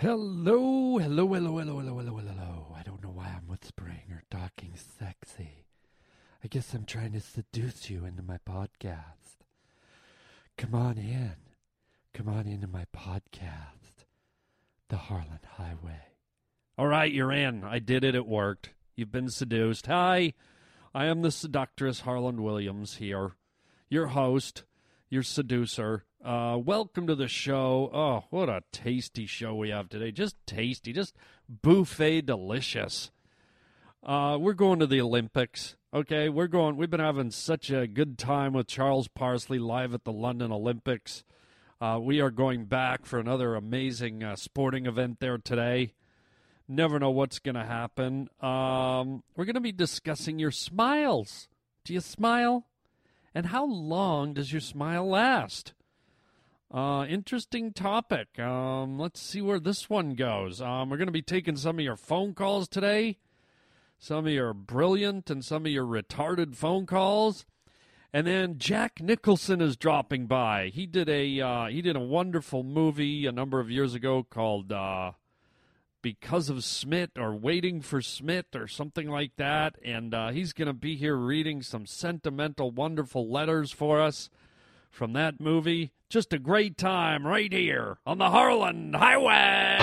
Hello, hello, hello, hello, hello, hello, hello. I don't know why I'm whispering or talking sexy. I guess I'm trying to seduce you into my podcast. Come on in. Come on into my podcast, The Harlan Highway. All right, you're in. I did it. It worked. You've been seduced. Hi, I am the seductress Harlan Williams here, your host, your seducer. Uh, welcome to the show. Oh, what a tasty show we have today. Just tasty, just buffet delicious. Uh, we're going to the Olympics. Okay, we're going. We've been having such a good time with Charles Parsley live at the London Olympics. Uh, we are going back for another amazing uh, sporting event there today. Never know what's going to happen. Um, we're going to be discussing your smiles. Do you smile? And how long does your smile last? Uh, interesting topic. Um, let's see where this one goes. Um, we're going to be taking some of your phone calls today, some of your brilliant and some of your retarded phone calls, and then Jack Nicholson is dropping by. He did a uh, he did a wonderful movie a number of years ago called uh, "Because of Smith" or "Waiting for Smith" or something like that, and uh, he's going to be here reading some sentimental, wonderful letters for us from that movie. Just a great time right here on the Harlan Highway.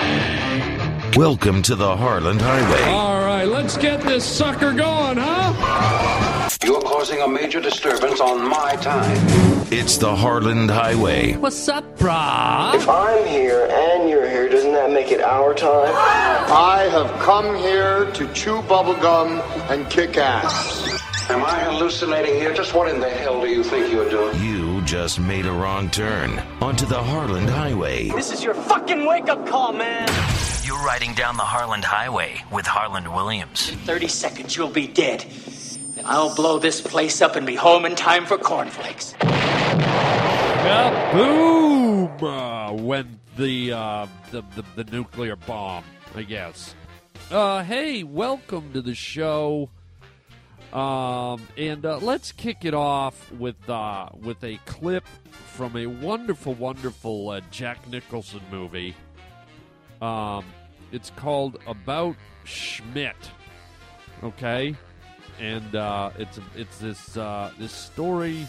Welcome to the Harland Highway. All right, let's get this sucker going, huh? You're causing a major disturbance on my time. It's the Harland Highway. What's up, brah? If I'm here and you're here, doesn't that make it our time? I have come here to chew bubblegum and kick ass. Am I hallucinating here? Just what in the hell do you think you're doing? You just made a wrong turn onto the Harland Highway. This is your fucking wake up call, man. You're riding down the Harland Highway with Harland Williams. In 30 seconds, you'll be dead. I'll blow this place up and be home in time for cornflakes. Kaboom! Uh, went the, uh, the, the the nuclear bomb, I guess. Uh, hey, welcome to the show. Um, and uh, let's kick it off with uh, with a clip from a wonderful, wonderful uh, Jack Nicholson movie. Um, it's called About Schmidt. Okay, and uh, it's it's this uh, this story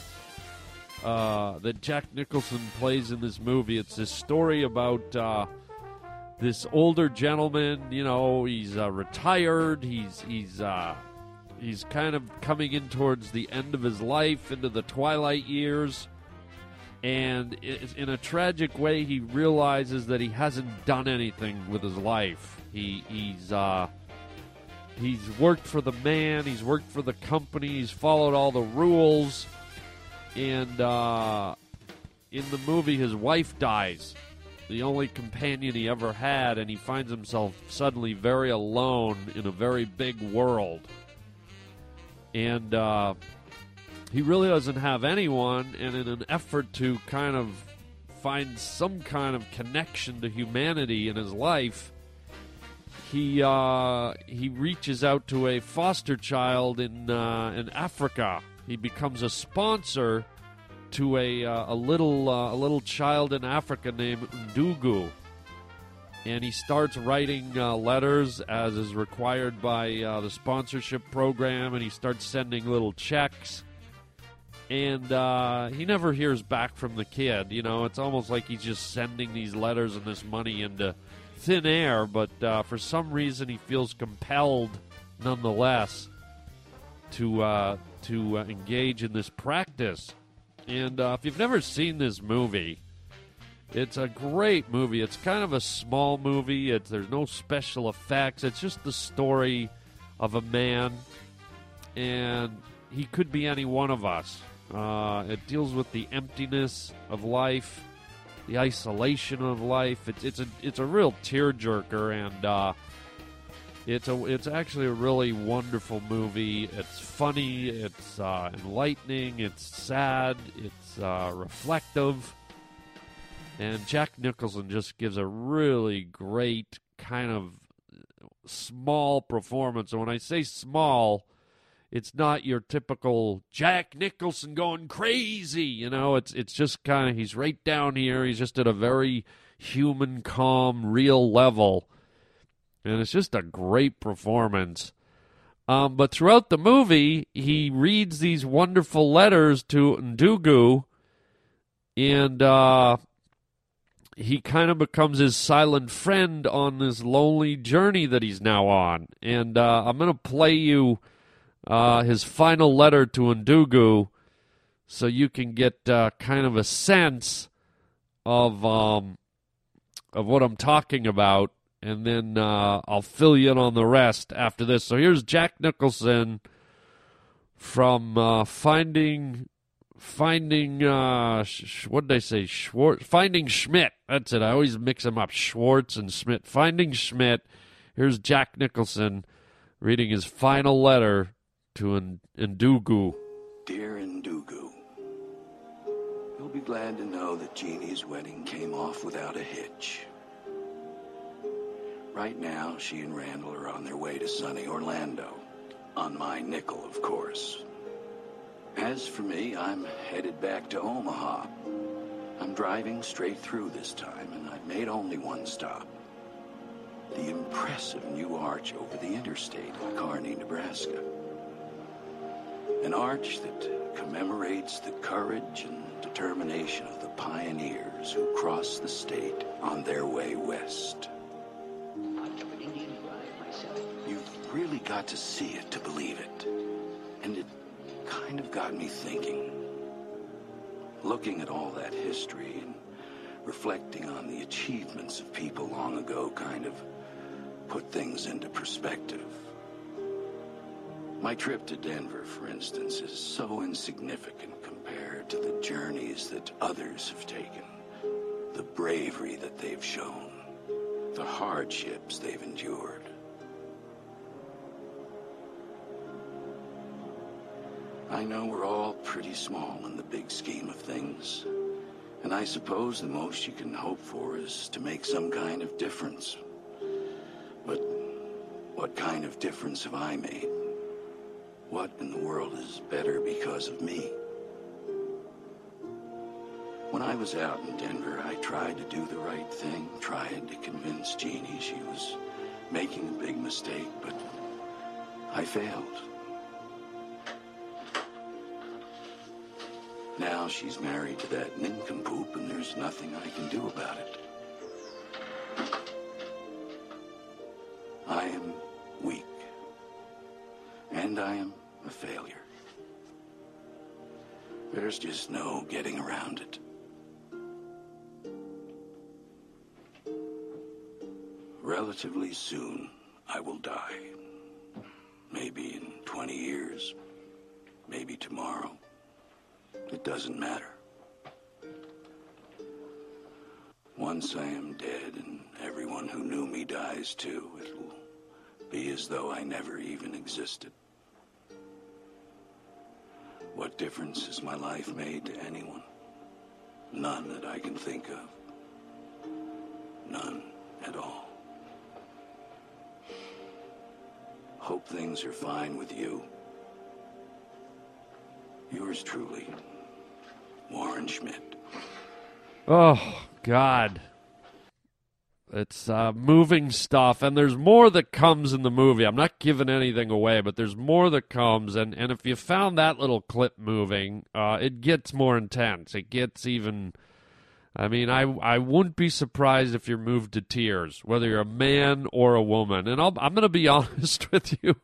uh, that Jack Nicholson plays in this movie. It's this story about uh, this older gentleman. You know, he's uh, retired. He's he's uh, he's kind of coming in towards the end of his life, into the twilight years. And in a tragic way, he realizes that he hasn't done anything with his life. He he's uh, he's worked for the man. He's worked for the company. He's followed all the rules. And uh, in the movie, his wife dies, the only companion he ever had, and he finds himself suddenly very alone in a very big world. And uh, he really doesn't have anyone, and in an effort to kind of find some kind of connection to humanity in his life, he uh, he reaches out to a foster child in uh, in Africa. He becomes a sponsor to a uh, a little uh, a little child in Africa named Ndugu, and he starts writing uh, letters as is required by uh, the sponsorship program, and he starts sending little checks. And uh, he never hears back from the kid. You know, it's almost like he's just sending these letters and this money into thin air. But uh, for some reason, he feels compelled, nonetheless, to uh, to uh, engage in this practice. And uh, if you've never seen this movie, it's a great movie. It's kind of a small movie. It's there's no special effects. It's just the story of a man, and he could be any one of us. Uh, it deals with the emptiness of life, the isolation of life. It's it's a it's a real tearjerker, and uh, it's a it's actually a really wonderful movie. It's funny. It's uh, enlightening. It's sad. It's uh, reflective. And Jack Nicholson just gives a really great kind of small performance. And when I say small, it's not your typical Jack Nicholson going crazy. You know, it's it's just kind of he's right down here. He's just at a very human, calm, real level. And it's just a great performance. Um, but throughout the movie, he reads these wonderful letters to Ndugu, and uh, he kind of becomes his silent friend on this lonely journey that he's now on. And uh, I'm going to play you uh, his final letter to Ndugu so you can get uh, kind of a sense of um, of what I'm talking about and then uh, I'll fill you in on the rest after this. So here's Jack Nicholson from uh, Finding Finding uh, sh- what did I say? Schwartz Finding Schmidt. That's it. I always mix them up. Schwartz and Schmidt. Finding Schmidt. Here's Jack Nicholson reading his final letter to Ndugu. Dear Ndugu, you'll be glad to know that Jeannie's wedding came off without a hitch. Right now, she and Randall are on their way to sunny Orlando. On my nickel, of course. As for me, I'm headed back to Omaha. I'm driving straight through this time, and I've made only one stop. The impressive new arch over the interstate in Kearney, Nebraska. An arch that commemorates the courage and determination of the pioneers who crossed the state on their way west. You've really got to see it to believe it. And it kind of got me thinking. Looking at all that history and reflecting on the achievements of people long ago kind of put things into perspective. My trip to Denver, for instance, is so insignificant compared to the journeys that others have taken, the bravery that they've shown, the hardships they've endured. I know we're all pretty small in the big scheme of things. And I suppose the most you can hope for is to make some kind of difference. But what kind of difference have I made? What in the world is better because of me? When I was out in Denver, I tried to do the right thing, tried to convince Jeannie she was making a big mistake, but I failed. Now she's married to that nincompoop, and there's nothing I can do about it. There's no getting around it. Relatively soon, I will die. Maybe in 20 years. Maybe tomorrow. It doesn't matter. Once I am dead and everyone who knew me dies too, it will be as though I never even existed. What difference has my life made to anyone? None that I can think of. None at all. Hope things are fine with you. Yours truly, Warren Schmidt. Oh God, it's uh, moving stuff, and there's more that comes in the movie. I'm not giving anything away, but there's more that comes, and and if you found that little clip moving, uh, it gets more intense. It gets even. I mean, I I wouldn't be surprised if you're moved to tears, whether you're a man or a woman. And I'll, I'm going to be honest with you.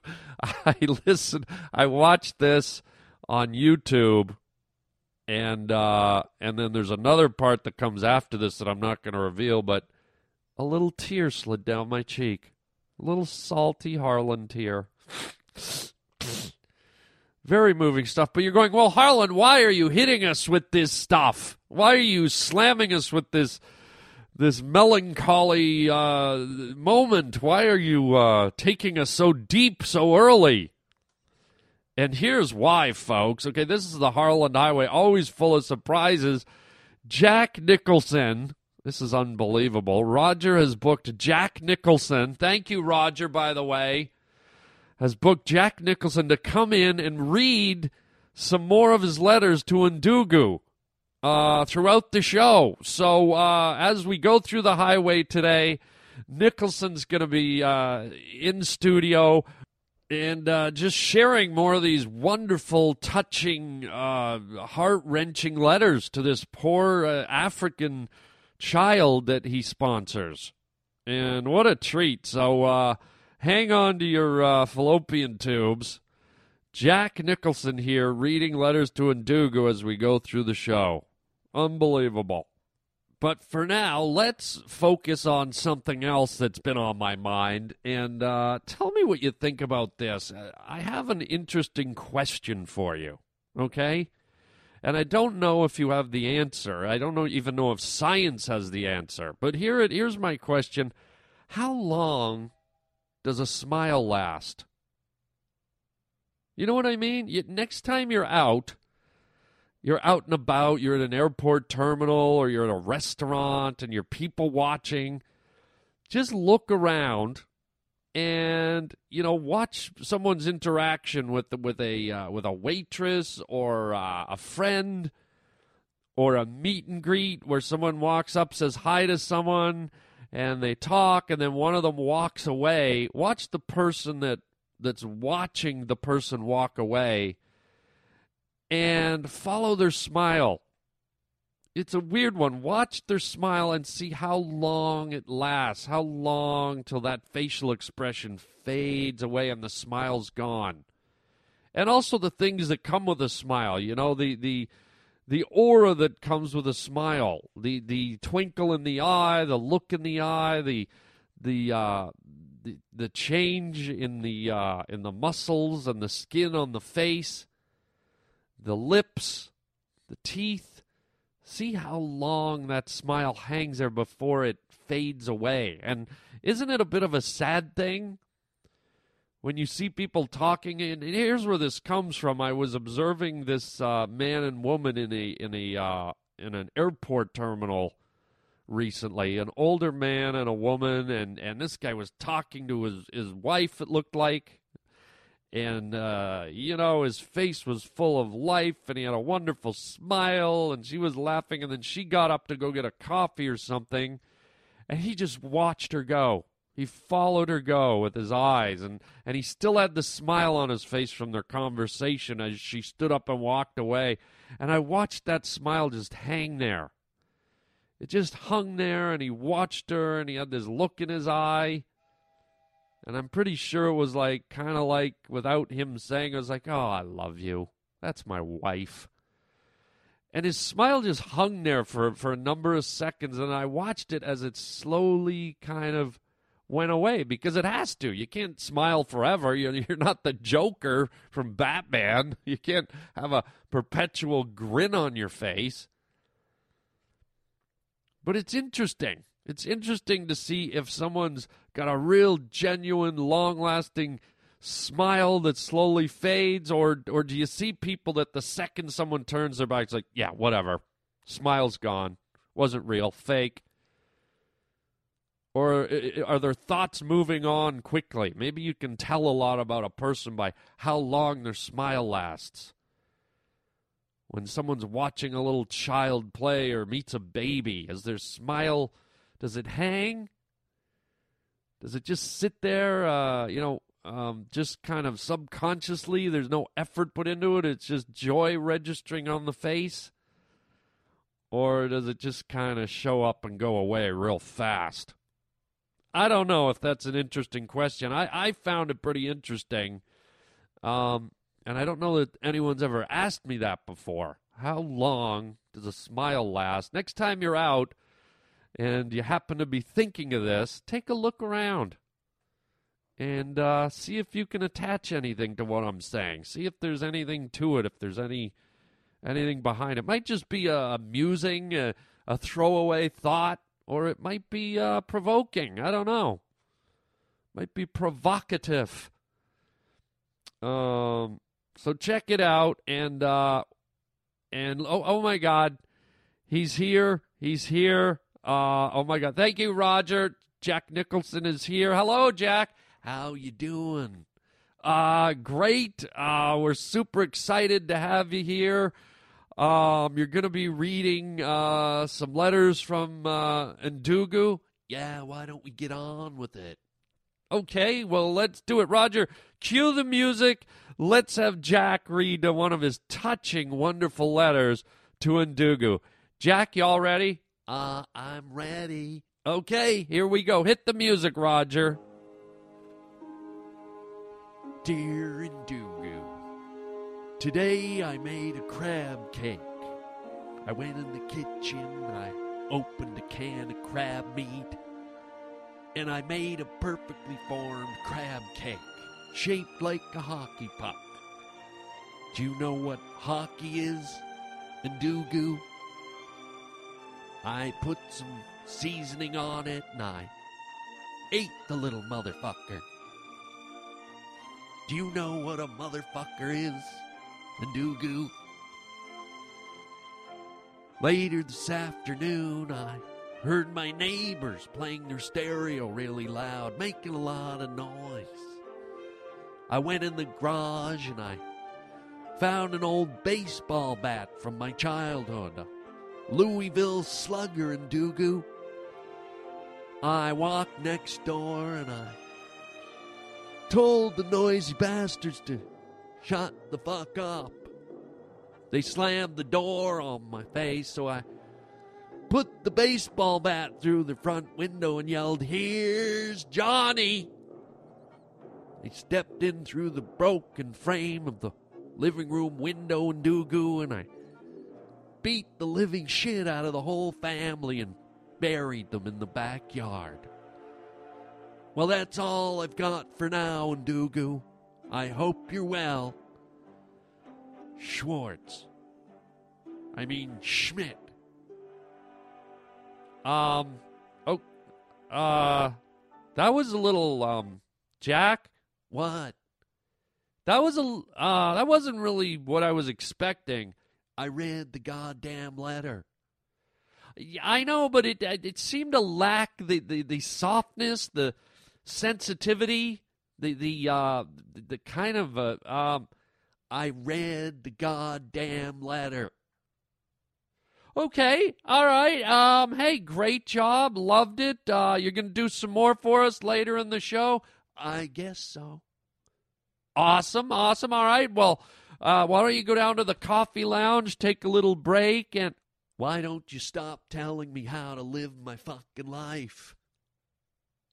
I listen. I watched this on YouTube and uh, and then there's another part that comes after this that I'm not going to reveal, but a little tear slid down my cheek, a little salty Harlan tear. Very moving stuff. But you're going, well, Harlan, why are you hitting us with this stuff? Why are you slamming us with this this melancholy uh, moment? Why are you uh, taking us so deep so early? And here's why, folks. Okay, this is the Harlan Highway, always full of surprises. Jack Nicholson, this is unbelievable. Roger has booked Jack Nicholson. Thank you, Roger, by the way. Has booked Jack Nicholson to come in and read some more of his letters to Ndugu. uh, throughout the show. So uh, as we go through the highway today, Nicholson's going to be uh, in studio and uh, just sharing more of these wonderful, touching, uh, heart wrenching letters to this poor uh, African child that he sponsors. And what a treat. So uh, hang on to your uh, fallopian tubes. Jack Nicholson here reading letters to Ndugu as we go through the show. Unbelievable. But for now, let's focus on something else that's been on my mind. And uh, tell me what you think about this. I have an interesting question for you, okay? And I don't know if you have the answer. I don't know, even know if science has the answer. But here it here's my question: How long does a smile last? You know what I mean? You, next time you're out, you're out and about, you're at an airport terminal or you're at a restaurant and you're people watching, just look around and you know watch someone's interaction with with a uh, with a waitress or uh, a friend or a meet and greet where someone walks up says hi to someone and they talk and then one of them walks away watch the person that that's watching the person walk away and follow their smile. It's a weird one. Watch their smile and see how long it lasts, how long till that facial expression fades away and the smile's gone. And also the things that come with a smile, you know, the the the aura that comes with a smile, the the twinkle in the eye, the look in the eye, the the uh, the, the change in the uh, in the muscles and the skin on the face the lips, the teeth. See how long that smile hangs there before it fades away. And isn't it a bit of a sad thing? When you see people talking, and here's where this comes from. I was observing this uh, man and woman in a in a uh, in an airport terminal recently, an older man and a woman, and, and this guy was talking to his, his wife, it looked like, and uh, you know his face was full of life and he had a wonderful smile and she was laughing and then she got up to go get a coffee or something and he just watched her go. He followed her go with his eyes and, and he still had the smile on his face from their conversation as she stood up and walked away. And i watched that smile just hang there. It just hung there and he watched her and he had this look in his eye and I'm pretty sure it was like, kind of like, without him saying, I was like, oh, I love you. That's my wife. And his smile just hung there for, for a number of seconds, and I watched it as it slowly kind of went away because it has to. You can't smile forever. You're, you're not the Joker from Batman. You can't have a perpetual grin on your face. But it's interesting. It's interesting to see if someone's got a real genuine, long lasting smile that slowly fades, or or do you see people that the second someone turns their back, it's like, yeah, whatever. Smile's gone. Wasn't real, fake. Or are their thoughts moving on quickly? Maybe you can tell a lot about a person by how long their smile lasts. When someone's watching a little child play or meets a baby, is their smile does it hang? Does it just sit there, uh, you know, um, just kind of subconsciously? There's no effort put into it. It's just joy registering on the face? Or does it just kind of show up and go away real fast? I don't know if that's an interesting question. I, I found it pretty interesting. Um, and I don't know that anyone's ever asked me that before. How long does a smile last? Next time you're out, and you happen to be thinking of this, take a look around and uh, see if you can attach anything to what I'm saying. See if there's anything to it, if there's any anything behind it. it Might just be a amusing, a, a throwaway thought, or it might be uh, provoking. I don't know. Might be provocative. Um, so check it out, and uh, and oh, oh my God, he's here. He's here. Uh, oh my God! Thank you, Roger. Jack Nicholson is here. Hello, Jack. How you doing? Uh, great. Uh, we're super excited to have you here. Um, you're going to be reading uh, some letters from uh, Ndugu. Yeah, why don't we get on with it? Okay, well, let's do it. Roger, cue the music. Let's have Jack read one of his touching, wonderful letters to Ndugu. Jack, you all ready? Uh, I'm ready. Okay, here we go. Hit the music, Roger. Dear Ndugu, today I made a crab cake. I went in the kitchen, I opened a can of crab meat, and I made a perfectly formed crab cake, shaped like a hockey puck. Do you know what hockey is, Ndugu? I put some seasoning on it and I ate the little motherfucker. Do you know what a motherfucker is, Ndugu? Later this afternoon, I heard my neighbors playing their stereo really loud, making a lot of noise. I went in the garage and I found an old baseball bat from my childhood, Louisville slugger Ndugu. I walked next door and I told the noisy bastards to shut the fuck up. They slammed the door on my face, so I put the baseball bat through the front window and yelled, Here's Johnny! They stepped in through the broken frame of the living room window in Ndugu, and I beat the living shit out of the whole family and buried them in the backyard. Well, that's all I've got for now, Ndugu. I hope you're well. Schwartz. I mean, Schmidt. Um, oh, uh, that was a little, um, Jack? What? That was a, uh, that wasn't really what I was expecting. I read the goddamn letter. I know, but it it seemed to lack the, the, the softness, the sensitivity, the the uh, the kind of uh, um, I read the goddamn letter. Okay, all right. Um, hey, great job, loved it. Uh, you're gonna do some more for us later in the show. I guess so. Awesome, awesome. All right. Well, uh, why don't you go down to the coffee lounge, take a little break, and why don't you stop telling me how to live my fucking life?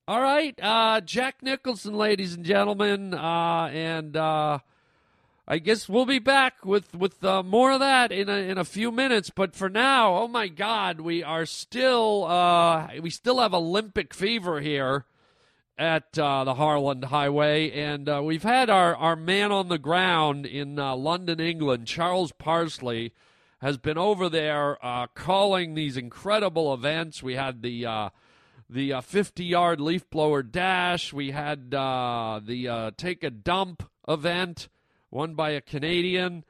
All right, uh, Jack Nicholson, ladies and gentlemen, uh, and uh, I guess we'll be back with with uh, more of that in a, in a few minutes. But for now, oh my God, we are still uh, we still have Olympic fever here at uh, the Harland Highway, and we've had our our man on the ground in London, England, Charles Parsley has been over there uh, calling these incredible events. We had the uh, the uh, 50 yard leaf blower dash. We had uh, the uh, take a dump event, won by a Canadian.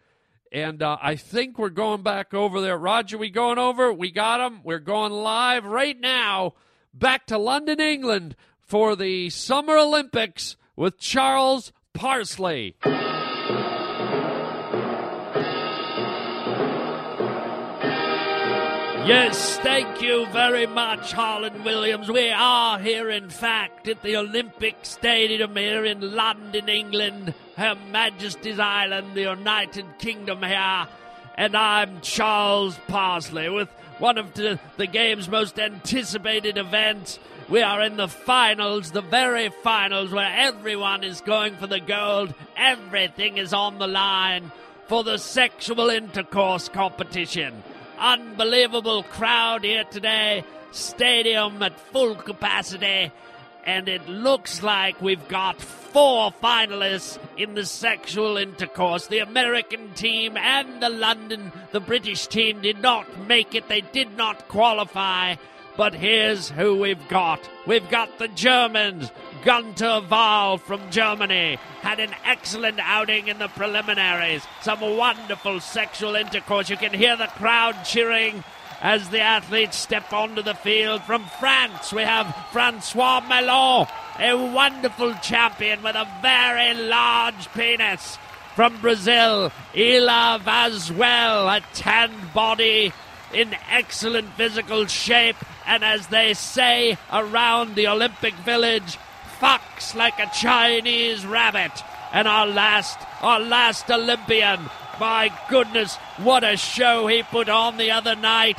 And uh, I think we're going back over there. Roger, we going over? We got him. We're going live right now back to London, England for the Summer Olympics with Charles Parsley. Yes, thank you very much, Harlan Williams. We are here, in fact, at the Olympic Stadium here in London, England, Her Majesty's Island, the United Kingdom here. And I'm Charles Parsley with one of the, the game's most anticipated events. We are in the finals, the very finals, where everyone is going for the gold. Everything is on the line for the sexual intercourse competition. Unbelievable crowd here today. Stadium at full capacity. And it looks like we've got four finalists in the sexual intercourse. The American team and the London, the British team did not make it. They did not qualify. But here's who we've got. We've got the Germans. Gunter Wahl from Germany had an excellent outing in the preliminaries. Some wonderful sexual intercourse. You can hear the crowd cheering as the athletes step onto the field. From France, we have Francois Melon, a wonderful champion with a very large penis. from Brazil, Ila Vaswell, a tanned body in excellent physical shape, and as they say around the Olympic Village, fox like a Chinese rabbit. And our last, our last Olympian, my goodness, what a show he put on the other night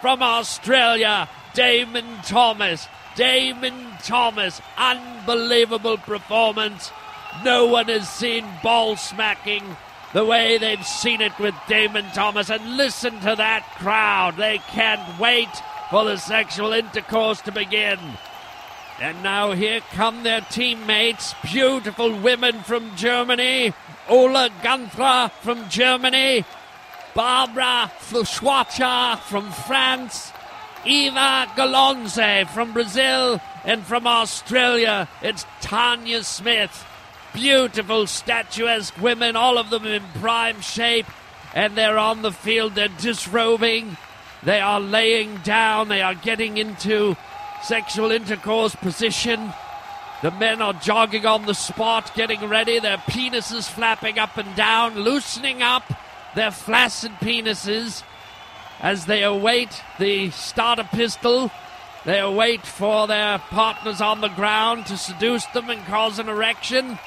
from Australia, Damon Thomas. Damon Thomas, unbelievable performance. No one has seen ball smacking the way they've seen it with Damon Thomas. And listen to that crowd. They can't wait for the sexual intercourse to begin. And now here come their teammates, beautiful women from Germany, Ola Gunther from Germany, Barbara Fluschwacher from France, Eva Galonze from Brazil, and from Australia, it's Tanya Smith. Beautiful, statuesque women, all of them in prime shape, and they're on the field, they're disrobing, they are laying down, they are getting into sexual intercourse position. The men are jogging on the spot, getting ready, their penises flapping up and down, loosening up their flaccid penises as they await the starter pistol. They await for their partners on the ground to seduce them and cause an erection.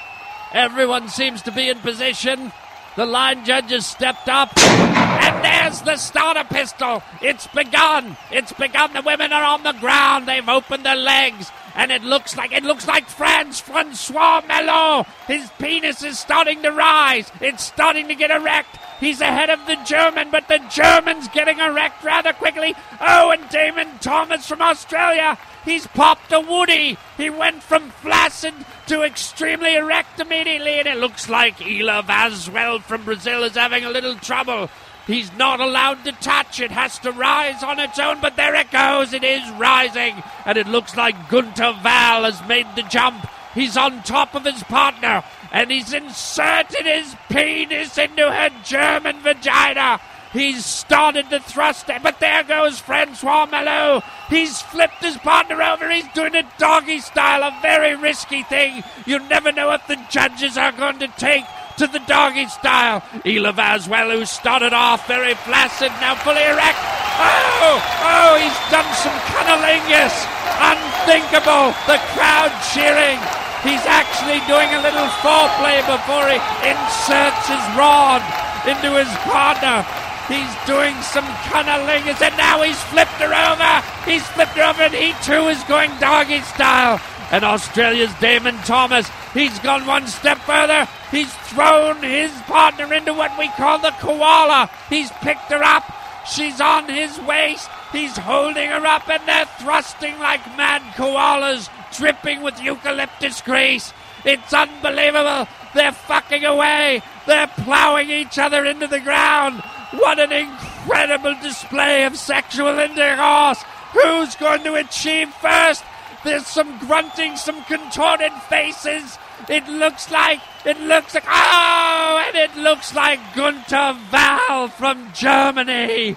Everyone seems to be in position. The line judges stepped up. And there's the starter pistol. It's begun. It's begun. The women are on the ground. They've opened their legs. And it looks like it looks like Franz Francois Melot. His penis is starting to rise. It's starting to get erect. He's ahead of the German, but the German's getting erect rather quickly. Oh, and Damon Thomas from Australia. He's popped a woody. He went from flaccid to extremely erect immediately, and it looks like Ila Vaswell from Brazil is having a little trouble. He's not allowed to touch. It has to rise on its own, but there it goes. It is rising, and it looks like Gunter Val has made the jump. He's on top of his partner, and he's inserted his penis into her German vagina. He's started to thrust but there goes Francois Melot. He's flipped his partner over. He's doing it doggy style, a very risky thing. You never know what the judges are going to take to the doggy style. Ela Vaswell, who started off very flaccid, now fully erect. Oh, oh, he's done some cunnilingus. Unthinkable. The crowd cheering. He's actually doing a little foreplay before he inserts his rod into his partner. He's doing some cunnilingus, and now he's flipped her over. He's flipped her over, and he too is going doggy style. And Australia's Damon Thomas, he's gone one step further. He's thrown his partner into what we call the koala. He's picked her up. She's on his waist. He's holding her up, and they're thrusting like mad koalas, dripping with eucalyptus grease. It's unbelievable. They're fucking away. They're plowing each other into the ground. What an incredible display of sexual intercourse! Who's going to achieve first? There's some grunting, some contorted faces. It looks like, it looks like, oh, and it looks like Gunter Val from Germany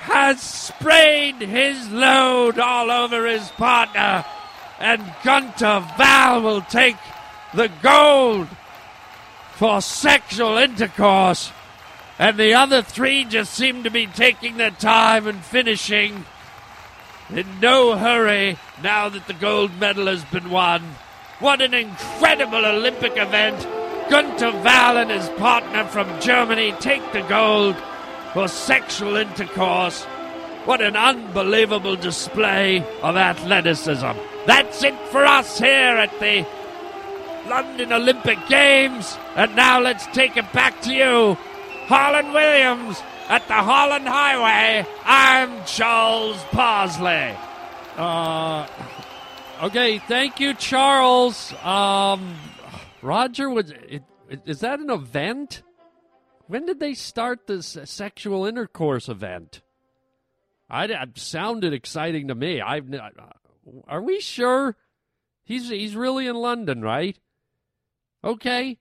has sprayed his load all over his partner. And Gunter Val will take the gold for sexual intercourse and the other three just seem to be taking their time and finishing in no hurry now that the gold medal has been won. What an incredible Olympic event! Gunter Val and his partner from Germany take the gold for sexual intercourse. What an unbelievable display of athleticism. That's it for us here at the London Olympic Games. And now let's take it back to you Harlan Williams at the Holland Highway. I'm Charles Bosley. Uh, okay, thank you, Charles. Um, Roger, was it, is that an event? When did they start this sexual intercourse event? I it sounded exciting to me. I've uh, are we sure? He's he's really in London, right? Okay.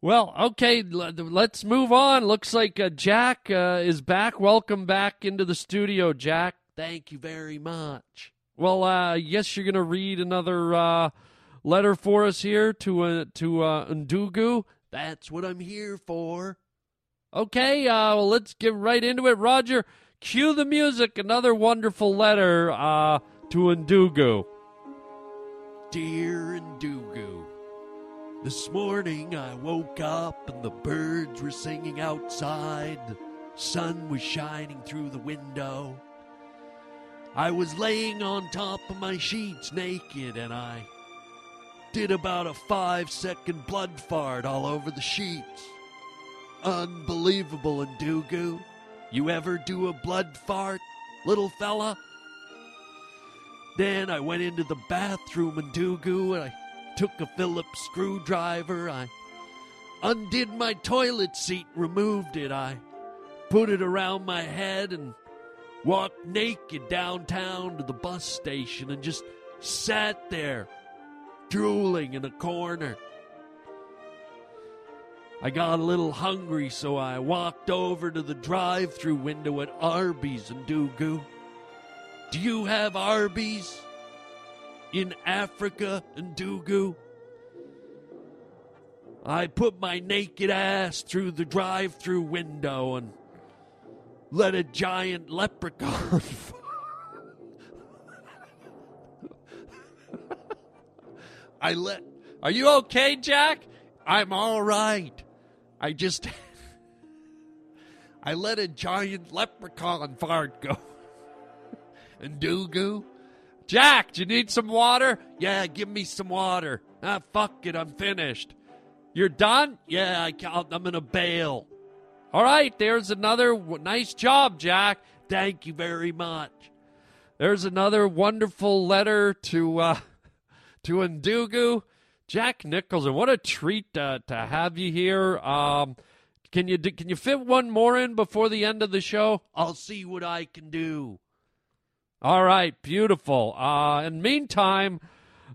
Well, okay, let's move on. Looks like uh, Jack uh, is back. Welcome back into the studio, Jack. Thank you very much. Well, uh, yes, you're going to read another uh, letter for us here to uh, to uh, Ndugu. That's what I'm here for. Okay, uh, well, let's get right into it. Roger, cue the music. Another wonderful letter uh, to Ndugu. Dear Ndugu, this morning I woke up and the birds were singing outside. The sun was shining through the window. I was laying on top of my sheets naked and I did about a five second blood fart all over the sheets. Unbelievable, Ndugu. You ever do a blood fart, little fella? Then I went into the bathroom, and Ndugu, and I took a Phillips screwdriver. I undid my toilet seat, removed it. I put it around my head and walked naked downtown to the bus station and just sat there, drooling in a corner. I got a little hungry, so I walked over to the drive through window at Arby's and Ndugu. Do you have Arby's in Africa and Ndugu? I put my naked ass through the drive through window and let a giant leprechaun. I let. Are you okay, Jack? I'm all right. I just. I let a giant leprechaun fart go. and Ndugu? Jack, do you need some water? Yeah, give me some water. Ah, fuck it, I'm finished. You're done? Yeah, I I'm gonna bail. All right, there's another nice job, Jack. Thank you very much. There's another wonderful letter to uh, to Ndugu. Jack Nicholson, what a treat uh, to have you here. Um, can you can you fit one more in before the end of the show? I'll see what I can do. All right, beautiful. Uh, in meantime,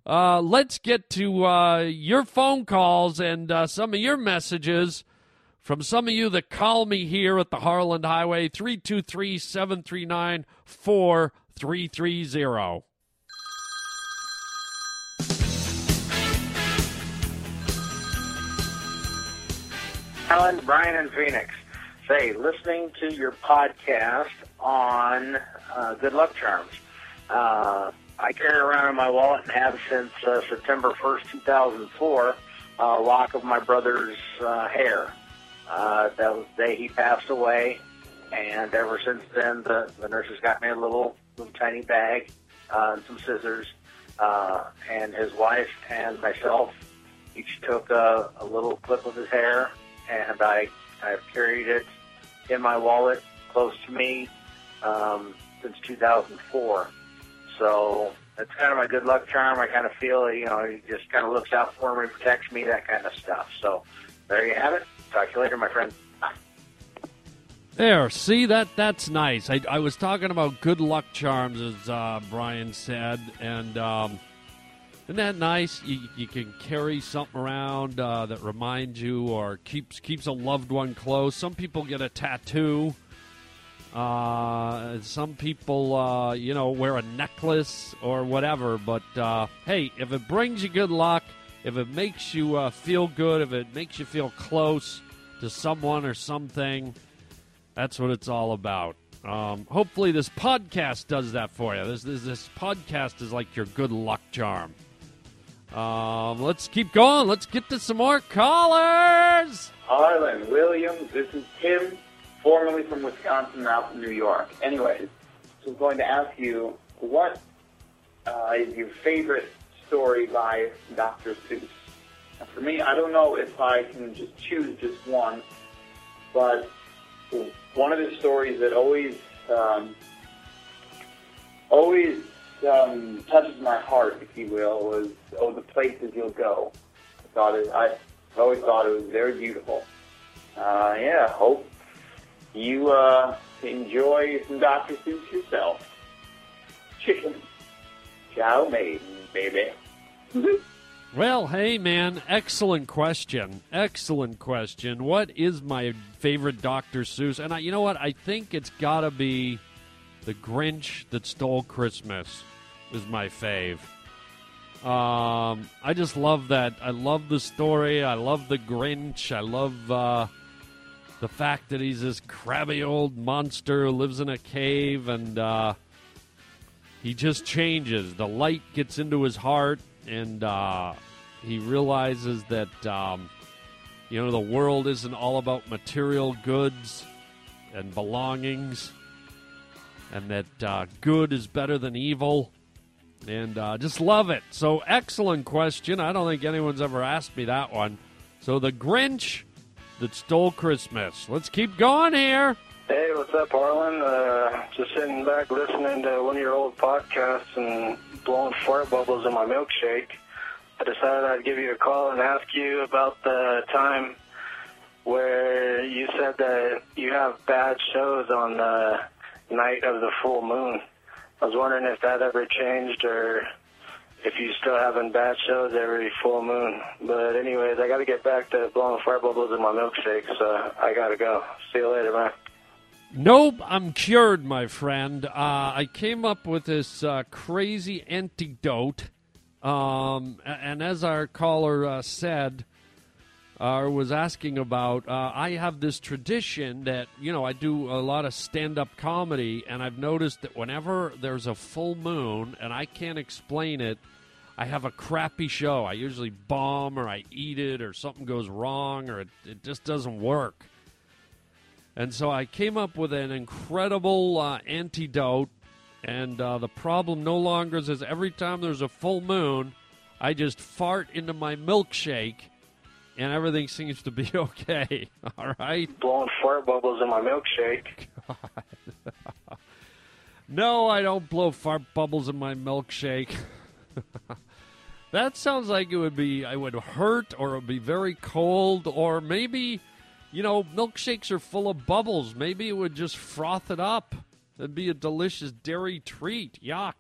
uh, let's get to uh, your phone calls and uh, some of your messages from some of you that call me here at the Harland Highway 323 739 4330. Alan, Brian, and Phoenix. Say, listening to your podcast on uh, Good Luck Charms. Uh, I carry around in my wallet and have since uh, September 1st, 2004, a lock of my brother's uh, hair. Uh, that was the day he passed away, and ever since then, the, the nurses got me a little, little tiny bag uh, and some scissors, uh, and his wife and myself each took a, a little clip of his hair, and I I've carried it in my wallet close to me um, since 2004. So that's kind of my good luck charm. I kind of feel, you know, he just kind of looks out for me, protects me, that kind of stuff. So there you have it. Talk to you later, my friend. There, see that that's nice. I, I was talking about good luck charms, as uh, Brian said, and um, isn't that nice? You, you can carry something around uh, that reminds you or keeps keeps a loved one close. Some people get a tattoo. Uh, some people, uh, you know, wear a necklace or whatever. But uh, hey, if it brings you good luck, if it makes you uh, feel good, if it makes you feel close to someone or something, that's what it's all about. Um, hopefully, this podcast does that for you. This, this this podcast is like your good luck charm. Um, let's keep going. Let's get to some more callers. Harlan Williams, this is Tim, formerly from Wisconsin, now from New York. Anyways, I'm going to ask you, what uh, is your favorite story by Dr. Seuss? And for me, I don't know if I can just choose just one, but one of the stories that always, um, always um, touches my heart, if you will, was "Oh, the places you'll go." I thought it. I always thought it was very beautiful. Uh, yeah, hope you uh, enjoy some Dr. Seuss yourself. Chicken, chow mein, baby. Well, hey, man, excellent question. Excellent question. What is my favorite Dr. Seuss? And I, you know what? I think it's got to be The Grinch That Stole Christmas is my fave. Um, I just love that. I love the story. I love the Grinch. I love uh, the fact that he's this crabby old monster who lives in a cave and uh, he just changes. The light gets into his heart and uh, he realizes that, um, you know, the world isn't all about material goods and belongings and that uh, good is better than evil and uh, just love it. So, excellent question. I don't think anyone's ever asked me that one. So, the Grinch that stole Christmas. Let's keep going here. Hey, what's up, Harland? Uh, just sitting back listening to one of your old podcasts and blowing fart bubbles in my milkshake. I decided I'd give you a call and ask you about the time where you said that you have bad shows on the night of the full moon. I was wondering if that ever changed or if you still having bad shows every full moon. But anyways, I got to get back to blowing fire bubbles in my milkshake, so I got to go. See you later, man. Nope, I'm cured, my friend. Uh, I came up with this uh, crazy antidote, um, and as our caller uh, said, uh, was asking about, uh, I have this tradition that, you know, I do a lot of stand up comedy, and I've noticed that whenever there's a full moon and I can't explain it, I have a crappy show. I usually bomb or I eat it or something goes wrong or it, it just doesn't work. And so I came up with an incredible uh, antidote, and uh, the problem no longer is every time there's a full moon, I just fart into my milkshake and everything seems to be okay. All right. Blowing fart bubbles in my milkshake. no, I don't blow fart bubbles in my milkshake. that sounds like it would be I would hurt or it would be very cold or maybe you know, milkshakes are full of bubbles. Maybe it would just froth it up. It'd be a delicious dairy treat. Yuck.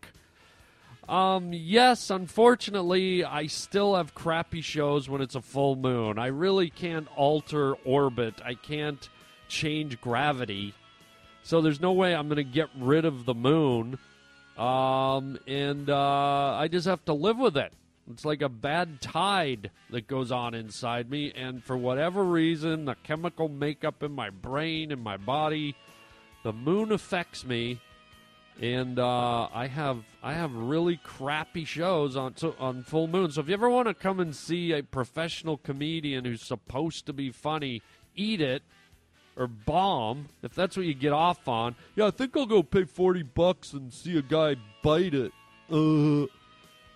Um, yes, unfortunately, I still have crappy shows when it's a full moon. I really can't alter orbit. I can't change gravity. So there's no way I'm going to get rid of the moon. Um, and uh, I just have to live with it. It's like a bad tide that goes on inside me. And for whatever reason, the chemical makeup in my brain and my body, the moon affects me and uh, I have I have really crappy shows on on full moon. So if you ever want to come and see a professional comedian who's supposed to be funny, eat it or bomb. If that's what you get off on, yeah, I think I'll go pay forty bucks and see a guy bite it. Uh,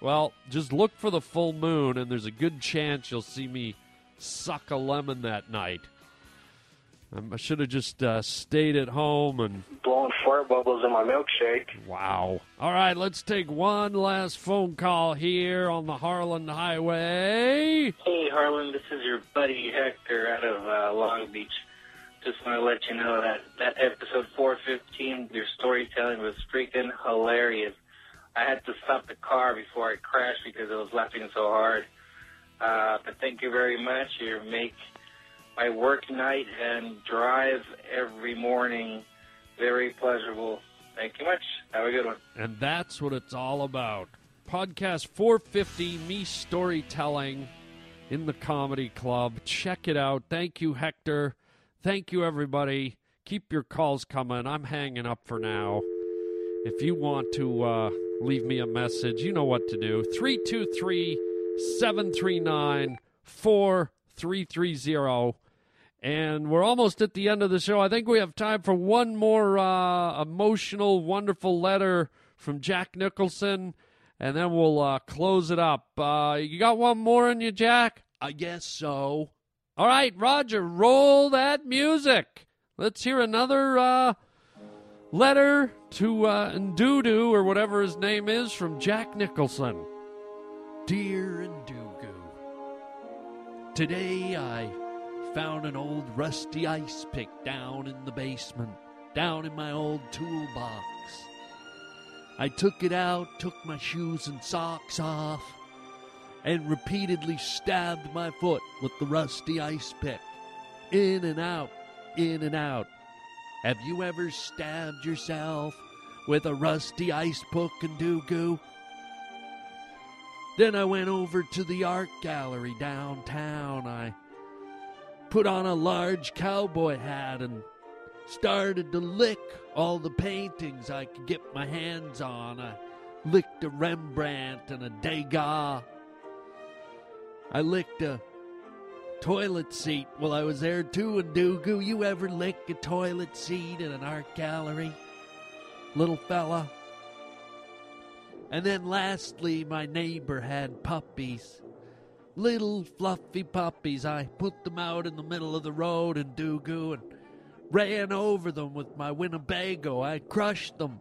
well, just look for the full moon, and there's a good chance you'll see me suck a lemon that night. Um, I should have just uh, stayed at home and blowing fart bubbles in my milkshake. Wow. All right, let's take one last phone call here on the Harland Highway. Hey, Harland, this is your buddy Hector out of uh, Long Beach. Just want to let you know that that episode 415, your storytelling was freaking hilarious. I had to stop the car before I crashed because it was laughing so hard. Uh, but thank you very much. You make my work night and drive every morning very pleasurable. Thank you much. Have a good one. And that's what it's all about. Podcast 450, me storytelling in the comedy club. Check it out. Thank you, Hector. Thank you, everybody. Keep your calls coming. I'm hanging up for now. If you want to uh, leave me a message, you know what to do. 323 739 4330. And we're almost at the end of the show. I think we have time for one more uh, emotional, wonderful letter from Jack Nicholson, and then we'll uh, close it up. Uh, you got one more in you, Jack? I guess so. All right, Roger, roll that music. Let's hear another uh, letter to uh, Ndudu, or whatever his name is, from Jack Nicholson. Dear Ndugu, today I found an old rusty ice pick down in the basement, down in my old toolbox. I took it out, took my shoes and socks off, and repeatedly stabbed my foot with the rusty ice pick. In and out, in and out. Have you ever stabbed yourself with a rusty ice pick Ndugu? Then I went over to the art gallery downtown. I put on a large cowboy hat and started to lick all the paintings I could get my hands on. I licked a Rembrandt and a Degas. I licked a toilet seat while I was there too. Ndugu, you ever lick a toilet seat in an art gallery, little fella? And then lastly, my neighbor had puppies. Little fluffy puppies. I put them out in the middle of the road Ndugu and ran over them with my Winnebago. I crushed them.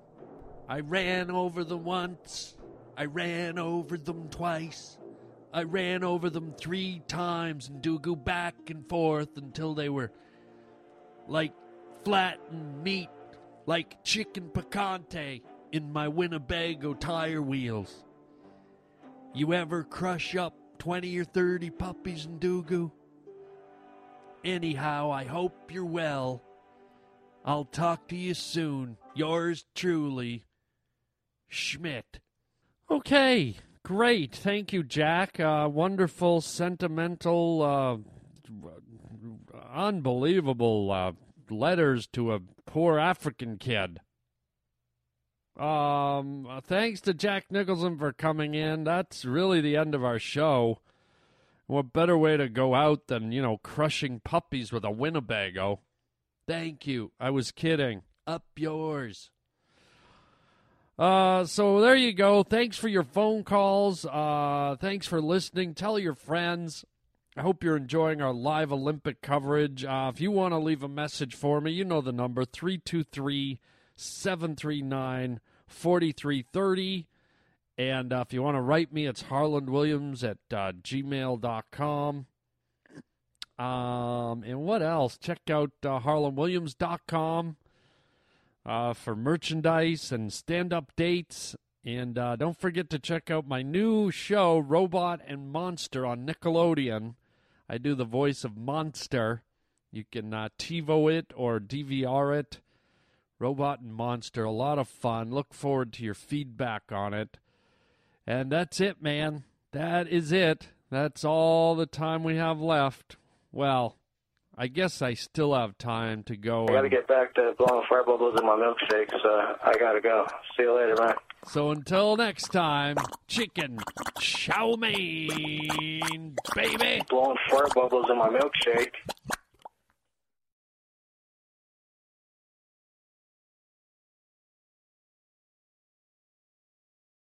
I ran over them once. I ran over them twice. I ran over them three times Ndugu back and forth until they were like flattened meat, like chicken picante in my Winnebago tire wheels. You ever crush up 20 or 30 puppies Ndugu? Anyhow, I hope you're well. I'll talk to you soon. Yours truly, Schmidt. Okay, great. Thank you, Jack. Uh, wonderful, sentimental, uh, unbelievable uh, letters to a poor African kid. Um, uh, thanks to Jack Nicholson for coming in. That's really the end of our show. What better way to go out than, you know, crushing puppies with a Winnebago? Thank you. I was kidding. Up yours. Uh, so there you go. Thanks for your phone calls. Uh, thanks for listening. Tell your friends. I hope you're enjoying our live Olympic coverage. Uh, if you want to leave a message for me, you know the number 323 739 4330. And uh, if you want to write me, it's harlandwilliams at uh, gmail.com. Um, and what else? Check out uh, harlandwilliams.com uh, for merchandise and stand up dates. And uh, don't forget to check out my new show, Robot and Monster, on Nickelodeon. I do the voice of Monster. You can uh, TiVo it or DVR it. Robot and Monster, a lot of fun. Look forward to your feedback on it. And that's it, man. That is it. That's all the time we have left. Well, I guess I still have time to go. I got to get back to blowing fire bubbles in my milkshake, so I got to go. See you later, man. So until next time, chicken chow mein, baby. Blowing fire bubbles in my milkshake.